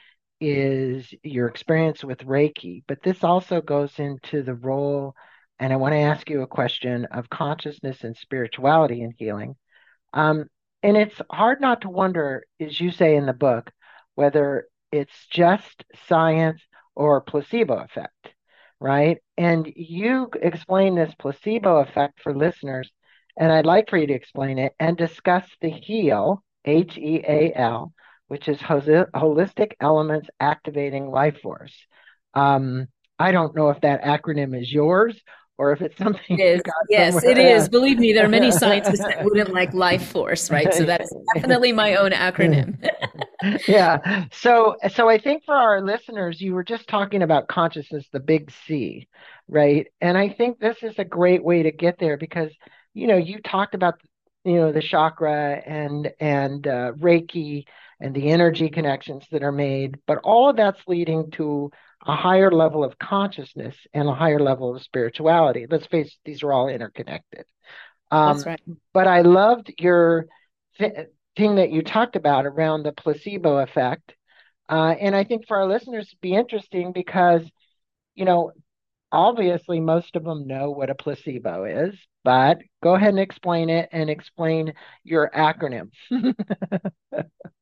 A: is your experience with Reiki, but this also goes into the role, and I want to ask you a question of consciousness and spirituality in healing. Um, and it's hard not to wonder, as you say in the book, whether it's just science or placebo effect. right? And you explain this placebo effect for listeners, and I'd like for you to explain it and discuss the HEAL, H E A L, which is Holistic Elements Activating Life Force. Um, I don't know if that acronym is yours or if it's something
B: it is. yes somewhere. it is. Believe me there are many scientists that wouldn't like life force right? So that's definitely my own acronym.
A: Yeah. So so i think for our listeners you were just talking about consciousness the big c right? And i think this is a great way to get there because you know you talked about you know the chakra and and uh, reiki and the energy connections that are made but all of that's leading to a higher level of consciousness and a higher level of spirituality. Let's face it, these are all interconnected.
B: Um, That's right.
A: But I loved your th- thing that you talked about around the placebo effect. Uh, and I think for our listeners, it'd be interesting because, you know, obviously most of them know what a placebo is, but go ahead and explain it and explain your acronym.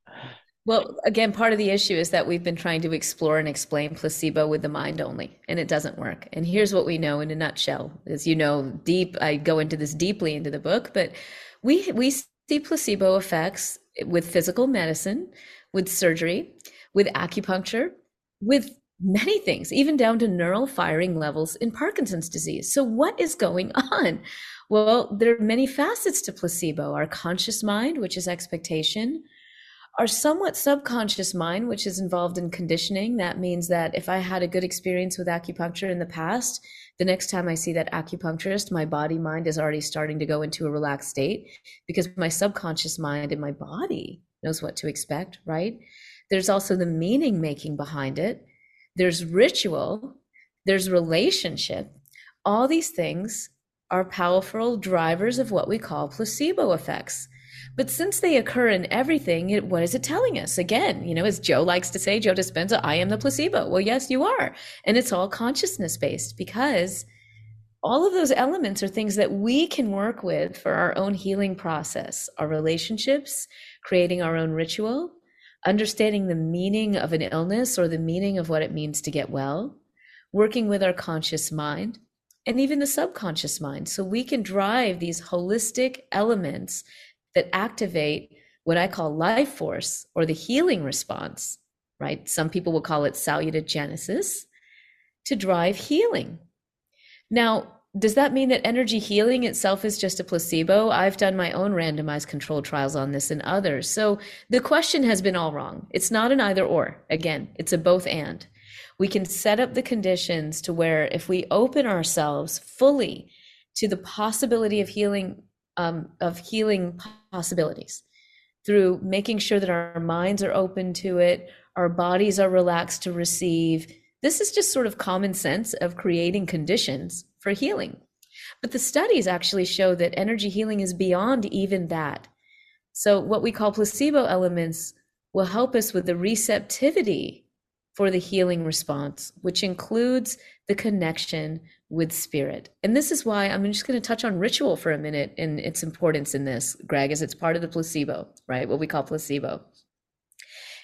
B: Well, again, part of the issue is that we've been trying to explore and explain placebo with the mind only, and it doesn't work. And here's what we know in a nutshell. As you know, deep, I go into this deeply into the book, but we we see placebo effects with physical medicine, with surgery, with acupuncture, with many things, even down to neural firing levels in Parkinson's disease. So what is going on? Well, there are many facets to placebo. Our conscious mind, which is expectation, our somewhat subconscious mind, which is involved in conditioning. That means that if I had a good experience with acupuncture in the past, the next time I see that acupuncturist, my body mind is already starting to go into a relaxed state because my subconscious mind and my body knows what to expect, right? There's also the meaning making behind it. There's ritual, there's relationship. All these things are powerful drivers of what we call placebo effects. But since they occur in everything, it, what is it telling us? Again, you know, as Joe likes to say, Joe Dispenza, I am the placebo. Well, yes, you are. And it's all consciousness based because all of those elements are things that we can work with for our own healing process, our relationships, creating our own ritual, understanding the meaning of an illness or the meaning of what it means to get well, working with our conscious mind, and even the subconscious mind. So we can drive these holistic elements that activate what I call life force or the healing response, right? Some people will call it salutogenesis to drive healing. Now, does that mean that energy healing itself is just a placebo? I've done my own randomized controlled trials on this and others. So the question has been all wrong. It's not an either or. Again, it's a both and. We can set up the conditions to where if we open ourselves fully to the possibility of healing um, of healing possibilities through making sure that our minds are open to it, our bodies are relaxed to receive. This is just sort of common sense of creating conditions for healing. But the studies actually show that energy healing is beyond even that. So, what we call placebo elements will help us with the receptivity for the healing response, which includes the connection with spirit. And this is why I'm just going to touch on ritual for a minute and its importance in this, Greg, as it's part of the placebo, right? What we call placebo.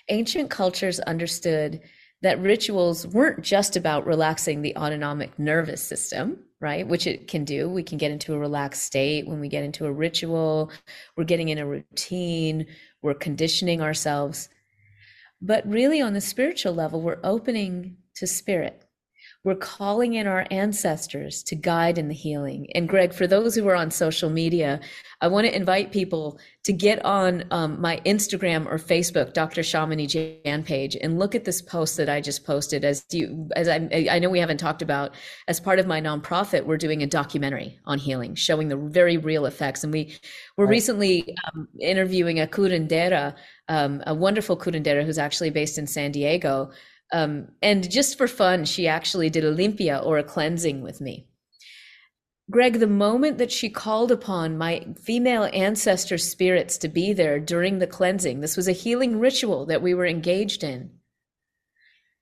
B: Ancient cultures understood that rituals weren't just about relaxing the autonomic nervous system, right? Which it can do. We can get into a relaxed state when we get into a ritual, we're getting in a routine, we're conditioning ourselves. But really, on the spiritual level, we're opening to spirit we're calling in our ancestors to guide in the healing. And Greg, for those who are on social media, I want to invite people to get on um, my Instagram or Facebook, Dr. Shamini Jain page, and look at this post that I just posted. As you, as I, I know we haven't talked about, as part of my nonprofit, we're doing a documentary on healing, showing the very real effects. And we were right. recently um, interviewing a curandera, um, a wonderful curandera who's actually based in San Diego um, and just for fun, she actually did a limpia or a cleansing with me. Greg, the moment that she called upon my female ancestor spirits to be there during the cleansing, this was a healing ritual that we were engaged in.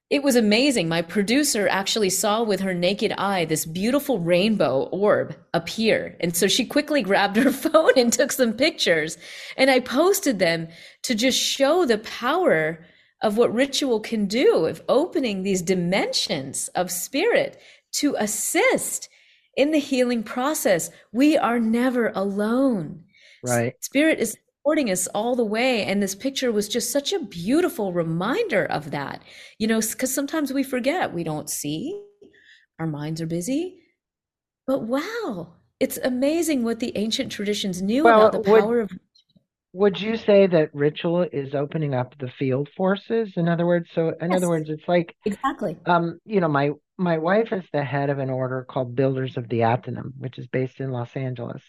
B: It was amazing. My producer actually saw with her naked eye this beautiful rainbow orb appear. And so she quickly grabbed her phone and took some pictures. And I posted them to just show the power of what ritual can do of opening these dimensions of spirit to assist in the healing process. We are never alone.
A: Right.
B: Spirit is supporting us all the way. And this picture was just such a beautiful reminder of that, you know, because sometimes we forget we don't see, our minds are busy. But wow, it's amazing what the ancient traditions knew well, about the power would, of.
A: Would you say that ritual is opening up the field forces? In other words, so in yes. other words, it's like
B: exactly.
A: Um, you know, my my wife is the head of an order called Builders of the Adytum, which is based in Los Angeles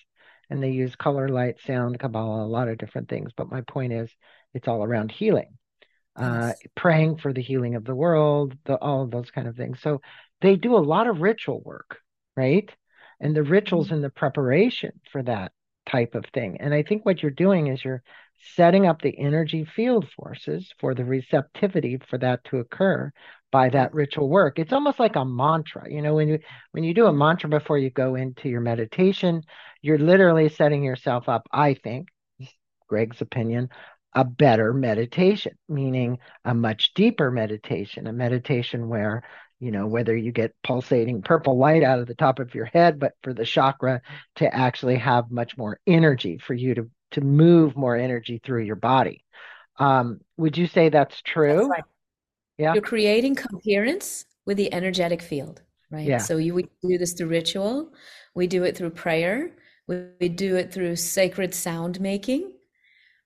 A: and they use color, light, sound, Kabbalah, a lot of different things. But my point is, it's all around healing, uh, yes. uh, praying for the healing of the world, the, all of those kind of things. So they do a lot of ritual work, right? And the rituals mm-hmm. and the preparation for that type of thing. And I think what you're doing is you're setting up the energy field forces for the receptivity for that to occur by that mm-hmm. ritual work. It's almost like a mantra. You know, when you when you do a mm-hmm. mantra before you go into your meditation, you're literally setting yourself up, I think, Greg's opinion, a better meditation, meaning a much deeper meditation, a meditation where, you know, whether you get pulsating purple light out of the top of your head, but for the chakra to actually have much more energy for you to to move more energy through your body. Um, would you say that's true? That's right.
B: Yeah. You're creating coherence with the energetic field, right? Yeah. So you we do this through ritual, we do it through prayer, we, we do it through sacred sound making.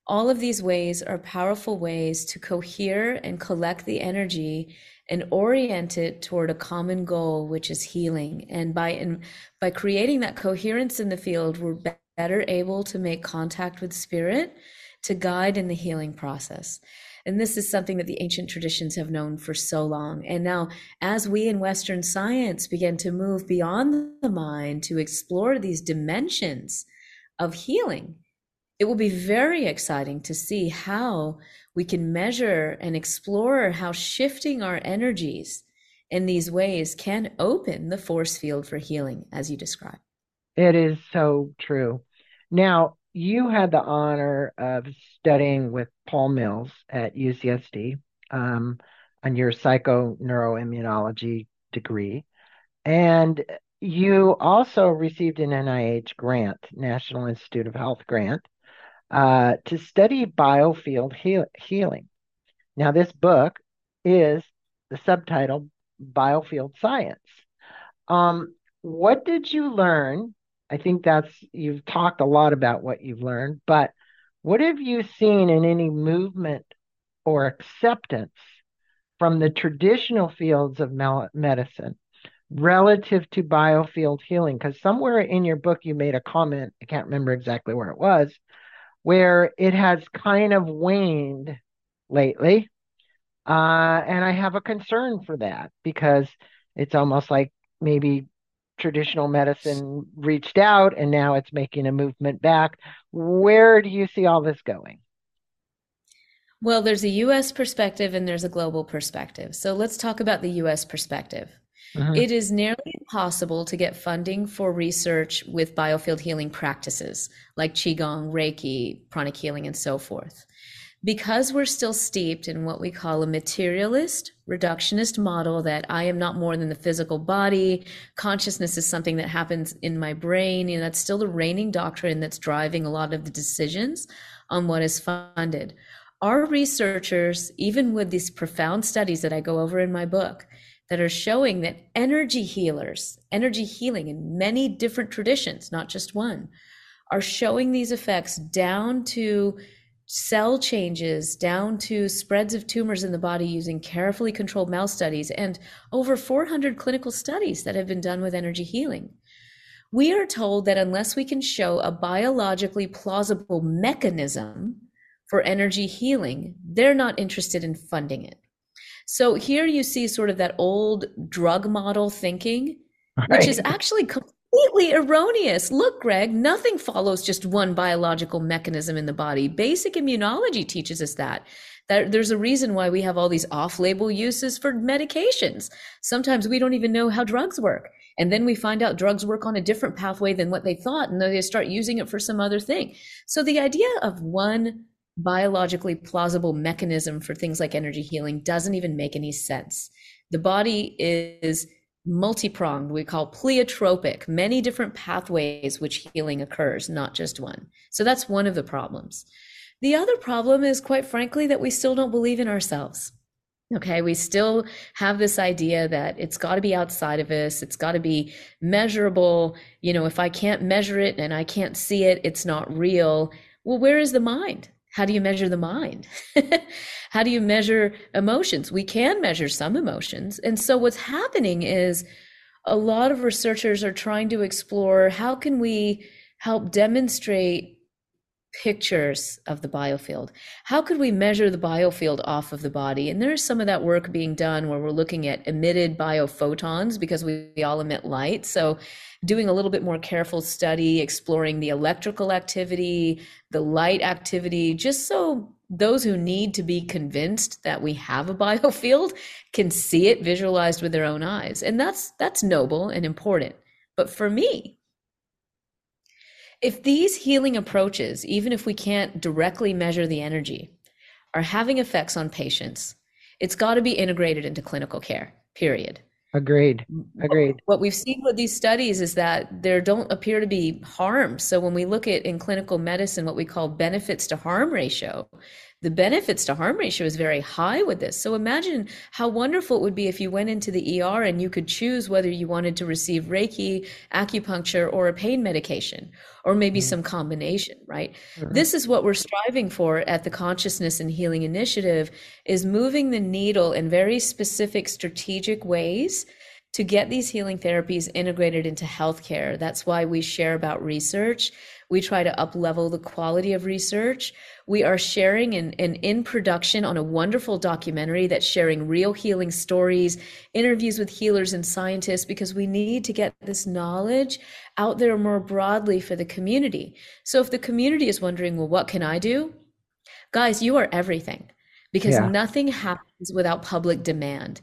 B: All of these ways are powerful ways to cohere and collect the energy and orient it toward a common goal, which is healing. And by in, by creating that coherence in the field, we're better able to make contact with spirit to guide in the healing process. And this is something that the ancient traditions have known for so long. And now, as we in Western science begin to move beyond the mind to explore these dimensions of healing, it will be very exciting to see how we can measure and explore how shifting our energies in these ways can open the force field for healing, as you described.
A: It is so true. Now, you had the honor of studying with Paul Mills at UCSD um, on your psychoneuroimmunology degree. And you also received an NIH grant, National Institute of Health grant, uh, to study biofield heal- healing. Now, this book is the subtitle Biofield Science. Um, what did you learn I think that's you've talked a lot about what you've learned, but what have you seen in any movement or acceptance from the traditional fields of medicine relative to biofield healing? Because somewhere in your book you made a comment, I can't remember exactly where it was, where it has kind of waned lately. Uh, and I have a concern for that because it's almost like maybe traditional medicine reached out and now it's making a movement back. Where do you see all this going?
B: Well, there's a US perspective and there's a global perspective. So let's talk about the US perspective. Mm-hmm. It is nearly impossible to get funding for research with biofield healing practices like Qigong, Reiki, pranic healing, and so forth because we're still steeped in what we call a materialist, reductionist model that I am not more than the physical body, consciousness is something that happens in my brain, and that's still the reigning doctrine that's driving a lot of the decisions on what is funded. Our researchers, even with these profound studies that I go over in my book, that are showing that energy healers, energy healing in many different traditions, not just one, are showing these effects down to cell changes down to spreads of tumors in the body using carefully controlled mouse studies and over 400 clinical studies that have been done with energy healing. We are told that unless we can show a biologically plausible mechanism for energy healing, they're not interested in funding it. So here you see sort of that old drug model thinking, right. which is actually completely erroneous. Look, Greg, nothing follows just one biological mechanism in the body. Basic immunology teaches us that. That there's a reason why we have all these off-label uses for medications. Sometimes we don't even know how drugs work. And then we find out drugs work on a different pathway than what they thought, and then they start using it for some other thing. So the idea of one biologically plausible mechanism for things like energy healing doesn't even make any sense. The body is multi-pronged, we call pleiotropic, many different pathways which healing occurs, not just one. So that's one of the problems. The other problem is, quite frankly, that we still don't believe in ourselves. Okay, we still have this idea that it's got to be outside of us, it's got to be measurable. You know, if I can't measure it and I can't see it, it's not real. Well, where is the mind? How do you measure the mind? How do you measure emotions? We can measure some emotions. And so what's happening is a lot of researchers are trying to explore how can we help demonstrate pictures of the biofield. How could we measure the biofield off of the body? And there's some of that work being done where we're looking at emitted biophotons because we, we, all emit light. So doing a little bit more careful study, exploring the electrical activity, the light activity, just so those who need to be convinced that we have a biofield can see it visualized with their own eyes. And that's that's noble and important. But for me, if these healing approaches, even if we can't directly measure the energy, are having effects on patients, it's got to be integrated into clinical care, period.
A: Agreed. Agreed.
B: What we've seen with these studies is that there don't appear to be harm. So when we look at in clinical medicine what we call benefits to harm ratio, the benefits to harm ratio is very high with this. So imagine how wonderful it would be if you went into the ER and you could choose whether you wanted to receive Reiki, acupuncture, or a pain medication, or maybe mm-hmm. some combination, right? Mm-hmm. This is what we're striving for at the Consciousness and Healing Initiative is moving the needle in very specific strategic ways to get these healing therapies integrated into healthcare. That's why we share about research. We try to up level the quality of research. We are sharing and, and in production on a wonderful documentary that's sharing real healing stories, interviews with healers and scientists, because we need to get this knowledge out there more broadly for the community. So if the community is wondering, well, what can I do? Guys, you are everything because yeah. nothing happens without public demand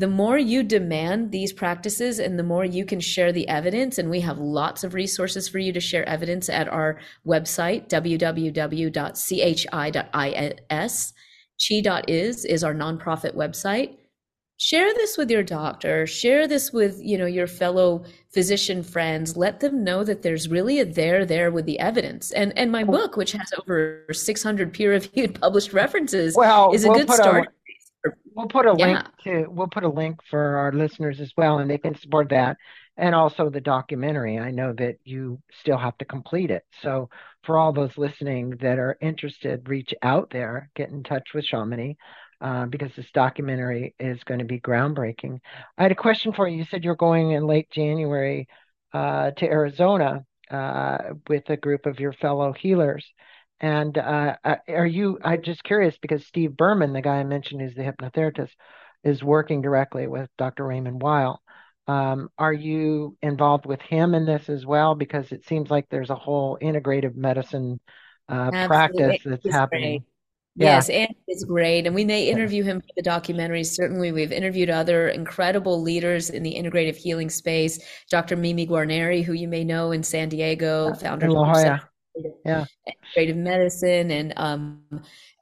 B: the more you demand these practices and the more you can share the evidence and we have lots of resources for you to share evidence at our website www.chi.is chi.is is our nonprofit website. Share this with your doctor share this with you know your fellow physician friends. Let them know that there's really a there there with the evidence. And and my book which has over 600 peer reviewed published references well, is a we'll good start
A: We'll put a yeah. link to we'll put a link for our listeners as well, and they can support that. And also the documentary. I know that you still have to complete it. So for all those listening that are interested, reach out there, get in touch with Shamini. Uh, because this documentary is going to be groundbreaking. I had a question for you. You said you're going in late January uh, to Arizona uh, with a group of your fellow healers. And uh, uh, are you? I'm just curious because Steve Berman, the guy I mentioned, who's the hypnotherapist, is working directly with Dr. Raymond Weil. Um, are you involved with him in this as well? Because it seems like there's a whole integrative medicine uh, practice that's it's happening.
B: Great. Yeah. Yes, and it's great. And we may interview him for the documentary. Certainly, we've interviewed other incredible leaders in the integrative healing space. Dr. Mimi Guarneri, who you may know in San Diego, founder of
A: yeah.
B: integrative medicine and um,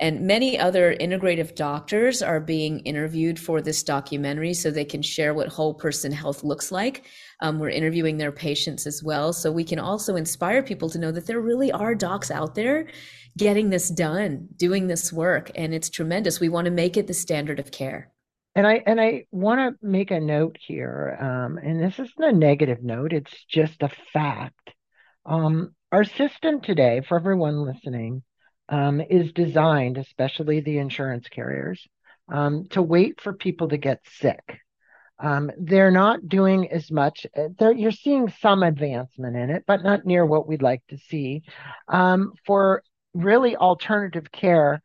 B: and many other integrative doctors are being interviewed for this documentary so they can share what whole person health looks like um, we're interviewing their patients as well so we can also inspire people to know that there really are docs out there getting this done doing this work and it's tremendous we want to make it the standard of care
A: and I and I want to make a note here, um, and this isn't a negative note; it's just a fact. Um, our system today, for everyone listening, um, is designed, especially the insurance carriers, um, to wait for people to get sick. Um, they're not doing as much. Uh, you're seeing some advancement in it, but not near what we'd like to see um, for really alternative care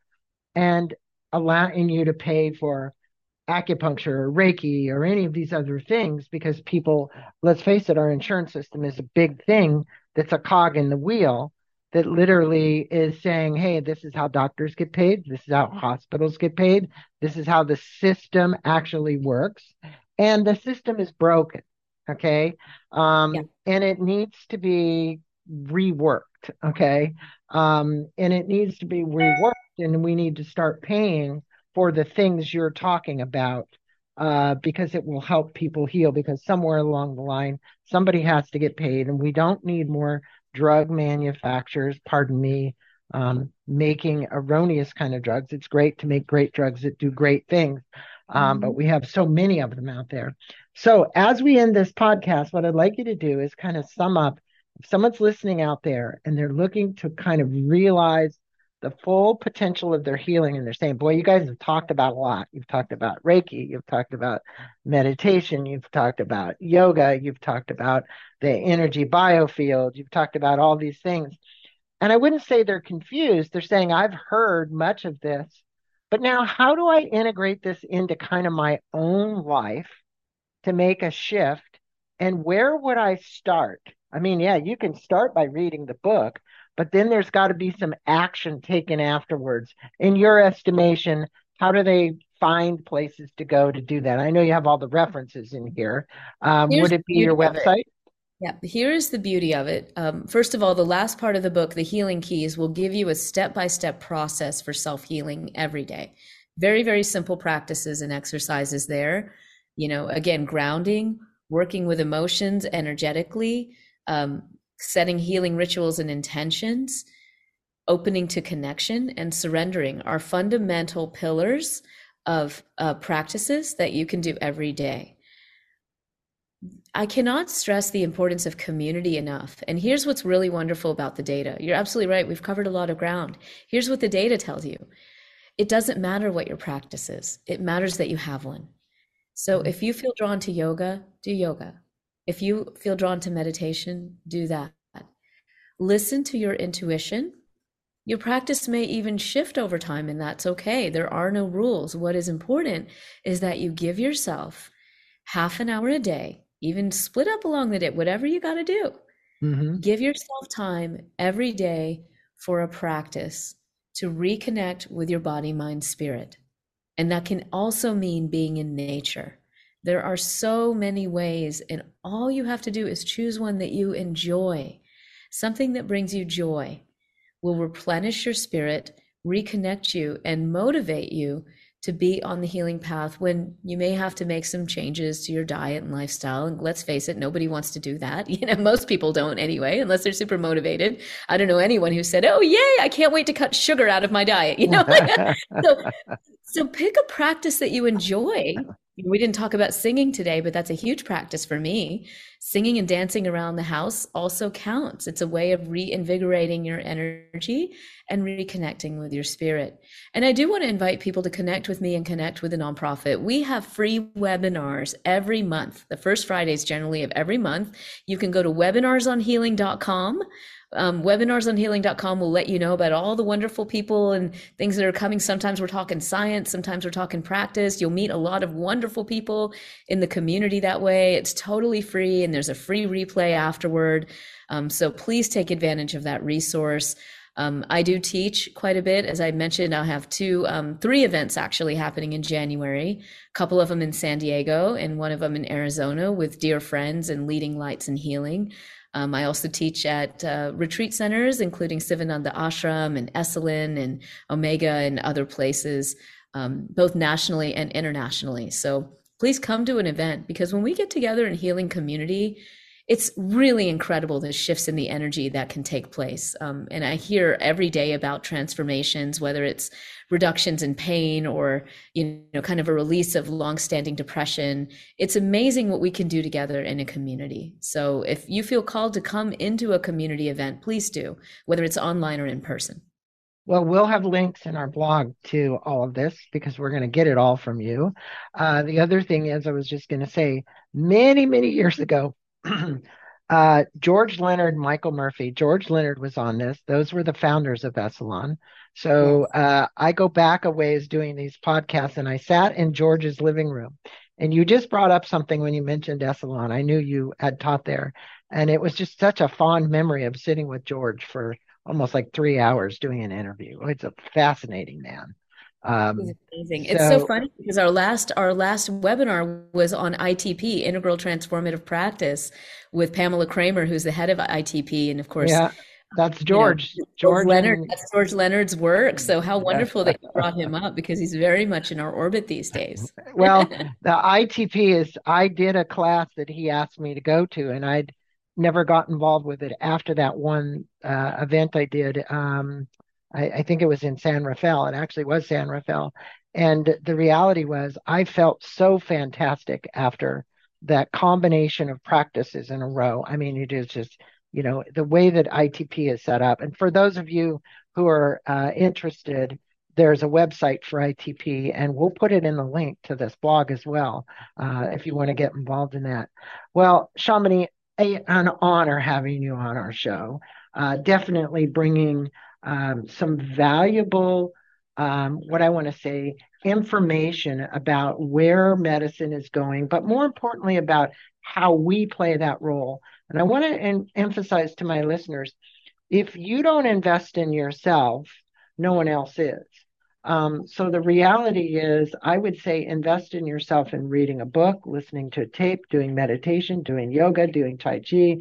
A: and allowing you to pay for acupuncture or Reiki or any of these other things because people, let's face it, our insurance system is a big thing that's a cog in the wheel that literally is saying, hey, this is how doctors get paid. This is how hospitals get paid. This is how the system actually works. And the system is broken. Okay. Um, yeah. And it needs to be reworked. Okay. Um, and it needs to be reworked. And we need to start paying for the things you're talking about uh, because it will help people heal. Because somewhere along the line, somebody has to get paid, and we don't need more drug manufacturers, pardon me, um, making erroneous kind of drugs. It's great to make great drugs that do great things, um, mm-hmm. but we have so many of them out there. So, as we end this podcast, what I'd like you to do is kind of sum up if someone's listening out there and they're looking to kind of realize the full potential of their healing and they're saying, boy, you guys have talked about a lot. You've talked about Reiki, you've talked about meditation, you've talked about yoga, you've talked about the energy biofield, you've talked about all these things. And I wouldn't say they're confused. They're saying, I've heard much of this, but now how do I integrate this into kind of my own life to make a shift? And where would I start? I mean, yeah, you can start by reading the book, but then there's got to be some action taken afterwards. In your estimation, how do they find places to go to do that? I know you have all the references in here. Um, would it be your website?
B: Yeah, here is the beauty of it. Um, first of all, the last part of the book, The Healing Keys, will give you a step by step process for self healing every day. Very, very simple practices and exercises there. You know, again, grounding, working with emotions energetically, um, setting healing rituals and intentions, opening to connection, and surrendering are fundamental pillars of uh, practices that you can do every day. I cannot stress the importance of community enough. And here's what's really wonderful about the data. You're absolutely right. We've covered a lot of ground. Here's what the data tells you it doesn't matter what your practice is, it matters that you have one. So mm-hmm. if you feel drawn to yoga, do yoga. If you feel drawn to meditation, do that. Listen to your intuition. Your practice may even shift over time, and that's okay. There are no rules. What is important is that you give yourself half an hour a day, even split up along the day, whatever you got to do. Mm-hmm. Give yourself time every day for a practice to reconnect with your body, mind, spirit. And that can also mean being in nature. There are so many ways, and all you have to do is choose one that you enjoy. Something that brings you joy will replenish your spirit, reconnect you, and motivate you to be on the healing path when you may have to make some changes to your diet and lifestyle. And let's face it, nobody wants to do that. You know, most people don't anyway, unless they're super motivated. I don't know anyone who said, "Oh, yay! I can't wait to cut sugar out of my diet." You know, so so pick a practice that you enjoy we didn't talk about singing today, but that's a huge practice for me. Singing and dancing around the house also counts. It's a way of reinvigorating your energy and reconnecting with your spirit. And I do want to invite people to connect with me and connect with the nonprofit. We have free webinars every month, the first Fridays generally of every month. You can go to webinarsonhealing.com um, webinarsonhealing.com will let you know about all the wonderful people and things that are coming. Sometimes we're talking science, sometimes we're talking practice. You'll meet a lot of wonderful people in the community that way. It's totally free and there's a free replay afterward. Um, so please take advantage of that resource. Um, I do teach quite a bit. As I mentioned, I'll have two, um, three events actually happening in January, a couple of them in San Diego and one of them in Arizona with dear friends and leading lights and healing. Um, I also teach at uh, retreat centers, including Sivananda Ashram and Esalen and Omega and other places, um, both nationally and internationally. So please come to an event because when we get together in healing community, it's really incredible the shifts in the energy that can take place. Um, and I hear every day about transformations, whether it's reductions in pain or you know kind of a release of long-standing depression. It's amazing what we can do together in a community. So if you feel called to come into a community event, please do, whether it's online or in person.
A: Well, we'll have links in our blog to all of this because we're going to get it all from you. Uh, the other thing is, I was just going to say, many, many years ago, uh, George Leonard, Michael Murphy. George Leonard was on this. Those were the founders of Esalen. So uh, I go back a ways doing these podcasts, and I sat in George's living room. And you just brought up something when you mentioned Esalen. I knew you had taught there, and it was just such a fond memory of sitting with George for almost like three hours doing an interview. It's a fascinating man.
B: Um, it's amazing. So, it's so funny because our last our last webinar was on ITP, Integral Transformative Practice, with Pamela Kramer, who's the head of ITP, and of course. Yeah.
A: that's George.
B: You know,
A: George
B: Leonard.
A: and,
B: That's George Leonard's work. So how wonderful that you brought him up because he's very much in our orbit these days.
A: well, the ITP is. I did a class that he asked me to go to, and I'd never got involved with it after that one uh, event I did. Um, I, I think it was in San Rafael. It actually was San Rafael, and the reality was I felt so fantastic after that combination of practices in a row. I mean, it is just you know the way that ITP is set up. And for those of you who are uh, interested, there's a website for ITP, and we'll put it in the link to this blog as well uh, if you want to get involved in that. Well, Shamini, an honor having you on our show. Uh, definitely bringing um, some valuable, um, what I want to say, information about where medicine is going, but more importantly, about how we play that role. And I want to en- emphasize to my listeners if you don't invest in yourself, no one else is. Um, so the reality is, I would say invest in yourself in reading a book, listening to a tape, doing meditation, doing yoga, doing Tai Chi,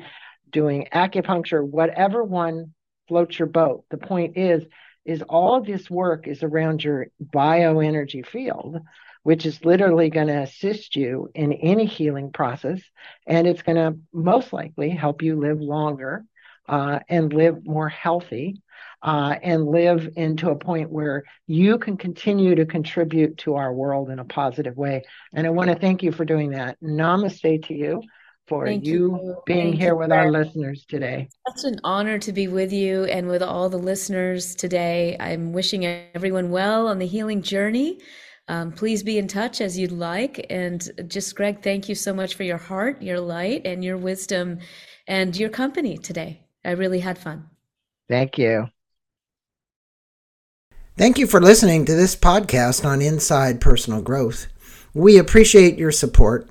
A: doing acupuncture, whatever one floats your boat. The point is, is all of this work is around your bioenergy field, which is literally going to assist you in any healing process. And it's going to most likely help you live longer uh, and live more healthy uh, and live into a point where you can continue to contribute to our world in a positive way. And I want to thank you for doing that. Namaste to you for you, you, being thank here you, with our listeners today.
B: Such an honor to be with you and with all the listeners today. I'm wishing everyone well on the healing journey. Um, please be in touch as you'd like. And just, Greg, thank you so much for your heart, your light, and your wisdom and your company today. I really had fun.
A: Thank you.
C: Thank you for listening to this podcast on Inside Personal Growth. We appreciate your support.